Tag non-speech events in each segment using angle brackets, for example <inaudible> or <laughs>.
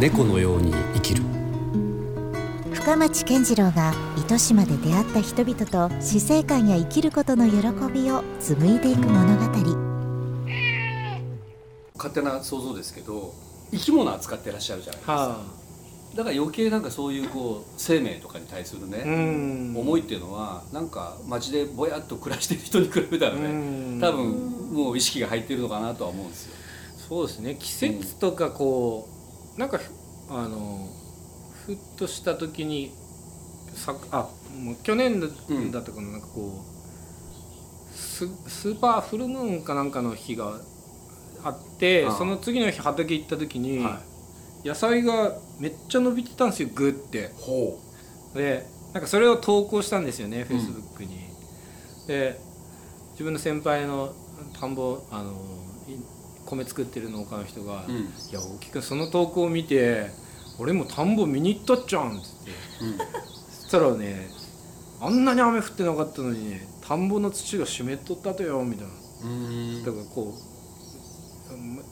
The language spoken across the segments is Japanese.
猫のように生きる。深町健次郎が糸島で出会った人々と死生観や生きることの喜びを紡いでいく物語。勝手な想像ですけど生き物扱ってらっしゃるじゃないですか、はだから余計なんかそういうこう生命とかに対するね、ん。思いっていうのはなんか街でぼやっと暮らしてる人に比べたらうねん。多分もう意識が入ってるのかなとは思うんですよ。そうですね。季節とかこう、なんかあのふっとした時にさあもう去年だったかな,、なんかこうススーパーフルムーンかなんかの日があってああ。その次の日畑行った時に、は野菜がめっちゃ伸びてたんですよグって。ほでなんかそれを投稿したんですよねフうんェイスブックに、で自分の先輩の田んぼあのい米作ってる農家の人が「う、うん。いや大木君その投稿を見て俺も田んぼ見に行ったっちゃうん」っつって。そしたらねあんなに雨降ってなかったのにね田んぼの土が湿っとったとよみたいな。うん。だからこううん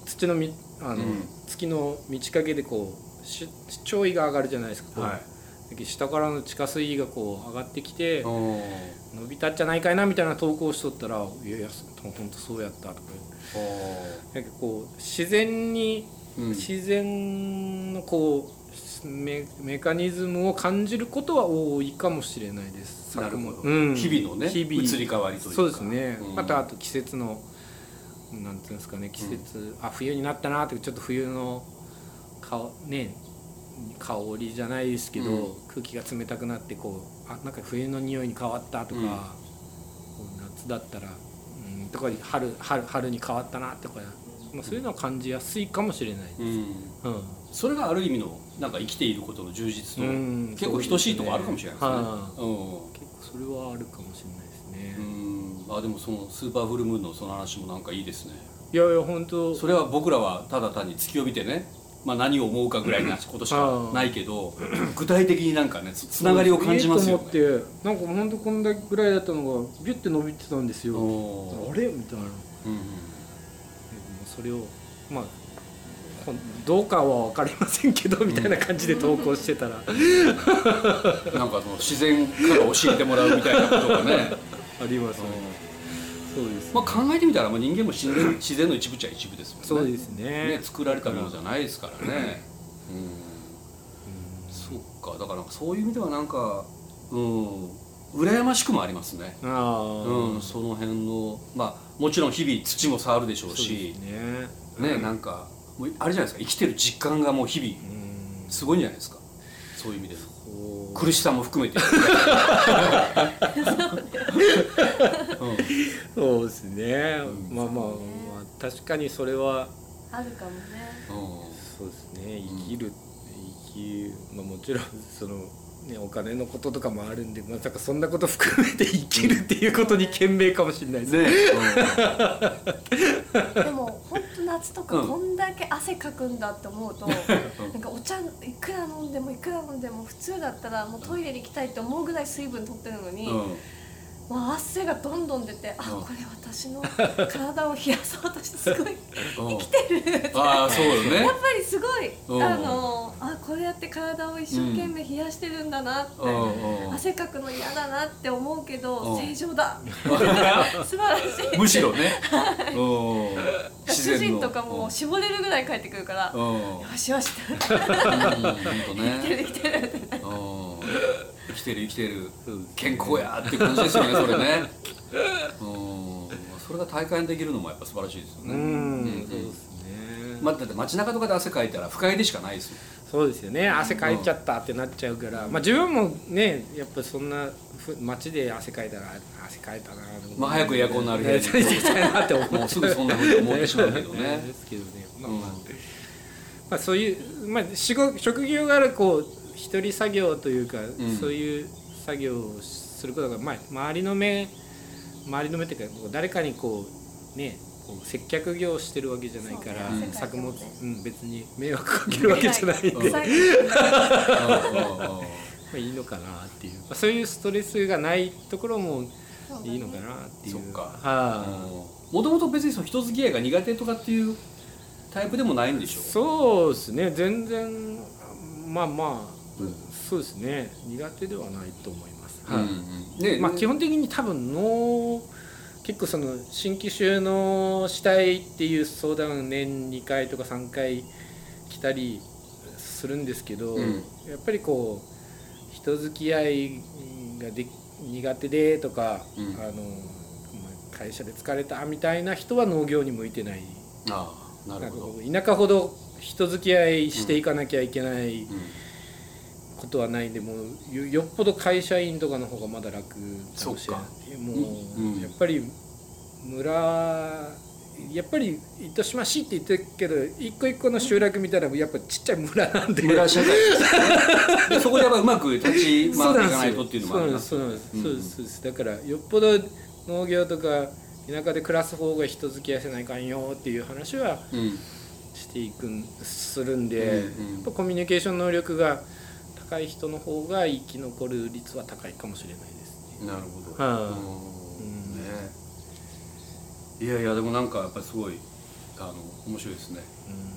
土のみあの、うん月の満ち欠けでこうし潮位が上がるじゃないですか、はい。下からの地下水位がこう上がってきて伸びたっちゃないかいなみたいな投稿しとったら「いやいやほんとそうやった」とかおなんかこう自然にーうん。自然のこうメメカニズムを感じることは多いかもしれないです。なるほど、うん。日々のね日々移り変わりというか。そうですね、うん。またあと季節のなんていうんですかね季節、あ冬になったなってちょっと冬のかね香りじゃないですけど、うん。空気が冷たくなってこうあなんか冬の匂いに変わったとか、うん。夏だったら、うん、とか春春春に変わったなとか、まあ、そういうのは感じやすいかもしれないです。うん。うん。それがある意味のなんか生きていることの充実とうん。結構等しいところあるかもしれないですね。はうん。結構それはあるかもしれないですね。うんあでもそのスーパーフルムーンのその話もなんかいいですね。いやいや本当。それは僕らはただ単に月を見てね、まあ、何を思うかぐらいなことしかないけど具体的になんかねつつながりを感じますよね。って。なんか本当こんだけぐらいだったのがビュッて伸びてたんですよ。あれ？みたいな。でもうん。それをまあどうかは分かりませんけどみたいな感じで投稿してたら、うんなんかその自然から教えてもらうみたいなことがね、ありますね。そうですまあ、考えてみたら、まあ、人間も自然 <laughs> 自然の一部っちゃ一部ですもんね。そうですね。ね作られたものじゃないですからね。うん。そっか。だからそういう意味ではなんかうん。羨ましくもありますね。ああ、うん、その辺のまあもちろん日々土も触るでしょうし。すね。ねなんかもうあれじゃないですか。生きてる実感がもう日々うん。すごいんじゃないですか。そういう意味で。苦しさも含めて、<laughs> そうですね、うん。まあまあ、まあ、確かにそれはあるかもね。うんうんそうですね。生きる、生きまあもちろんそのねお金のこととかもあるんでまさかそんなこと含めて生きるっていうことに懸命かもしれないですね。ね、でも本当夏とかうん。こんだけ汗かくんだって思うと、なんかお茶いくら飲んでもいくら飲んでも普通だったらもうトイレに行きたいって思うぐらい水分取ってるのに、うんうんもう汗がどんどん出て、あうん。これ私の体を冷やそうとしてすごい <laughs> うん。生きてるって。ああそうよね。やっぱりすごい、うん。あのあこうやって体を一生懸命冷やしてるんだなって、汗かくの嫌だなって思うけど、うん。正常だ。<laughs> 素晴らしい。むしろね、うん、主人とかも絞れるぐらい帰ってくるから、よしよしって本当ね。<laughs> 生きてる生きてるってきてる生きてる健康やって感じですよねそれね。うん。それが体感できるのもやっぱ素晴らしいですよね。うん、そうですね。まあ、だって街中とかで汗かいたら不快でしかないですよ。そうですよね。汗かいちゃったってなっちゃうから、まあ自分もねやっぱそんなふ街で汗かいたら汗かいたなまあ早くエアコンのある部屋に。ね行きたいなって思っちゃもうすぐそんなふうに思ってしまうけどね。ですけどね、まあうん。まあまあ、そういう、まあ、仕事職業があるこう一人作業というか、ん。そういう作業をすることが、まあ、周りの目周りの目っていうか誰かにこうねこう接客業をしてるわけじゃないから、ね。作物、うん、別に迷惑かけるわけじゃないんで、うん。ま最あ、いいのかなっていう、まあ、そういうストレスがないところもいいのかなっていうもともと別にその人付き合いが苦手とかっていうタイプでもないん。でしょそうですね全然まあまあ、うんそうですね。苦手ではないと思います、うんはい。うんでまあ、基本的に多分脳結構その新規収納したいっていう相談年2回とか3回来たりするんですけど、うん。やっぱりこう人付き合いがで苦手でとか、うん。あのまあ会社で疲れたみたいな人は農業に向いてない。ああなるほど、なんか田舎ほど人付き合いしていかなきゃいけないうんことはないんでもうよよっぽど会社員とかの方がまだ楽かもしれない。もう、うんうんやっぱり村やっぱり糸島市って言ってるけど一個一個の集落見たらやっぱちっちゃい村なんで。村社会 <laughs> そこでやっぱうまく立ち回っていかないとっていうのもありますそうですうんそうなんです。そうです。だからよっぽど農業とか田舎で暮らす方が人付き合いせないかんよっていう話はうん。していくんするんで、うんうん。やっぱコミュニケーション能力が高い人の方が生き残る率は高いかもしれないですね。なるほど、はい。うん。ね。いやいやでもなんかやっぱりすごいあの面白いですね、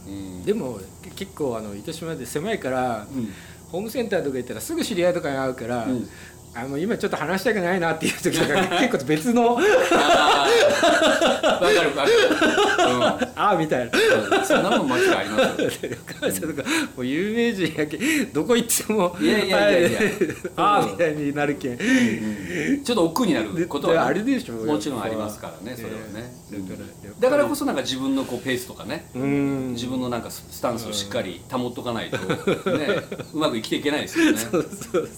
うん、でもけ結構あの糸島で狭いからうん。ホームセンターとか行ったらすぐ知り合いとかに会うから、うんあの今ちょっと話したくないなっていう時とか <laughs> 結構別の。あー。わかるわかる、ああみたいな。うん、そんなもん間違いありますよ。もう有名人やけどこ行ってもいやいやいやいや。はいああみたいになるけん。うんちょっと億劫になることは、あれでしょ。もちろんありますからねそれはね、ええだからだからこそなんか自分のこうペースとかね、うん。自分のなんかススタンスをしっかり保っとかないと、<laughs> ね、うまく生きていけないですよね、そうそうう。ん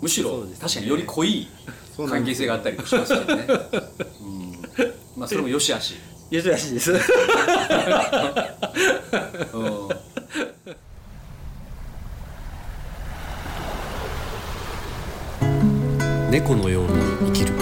むしろね。確かにより濃い関係性があったりもしますしね、うん、まあそれもよしあし、よしよしです。うん。猫のように生きる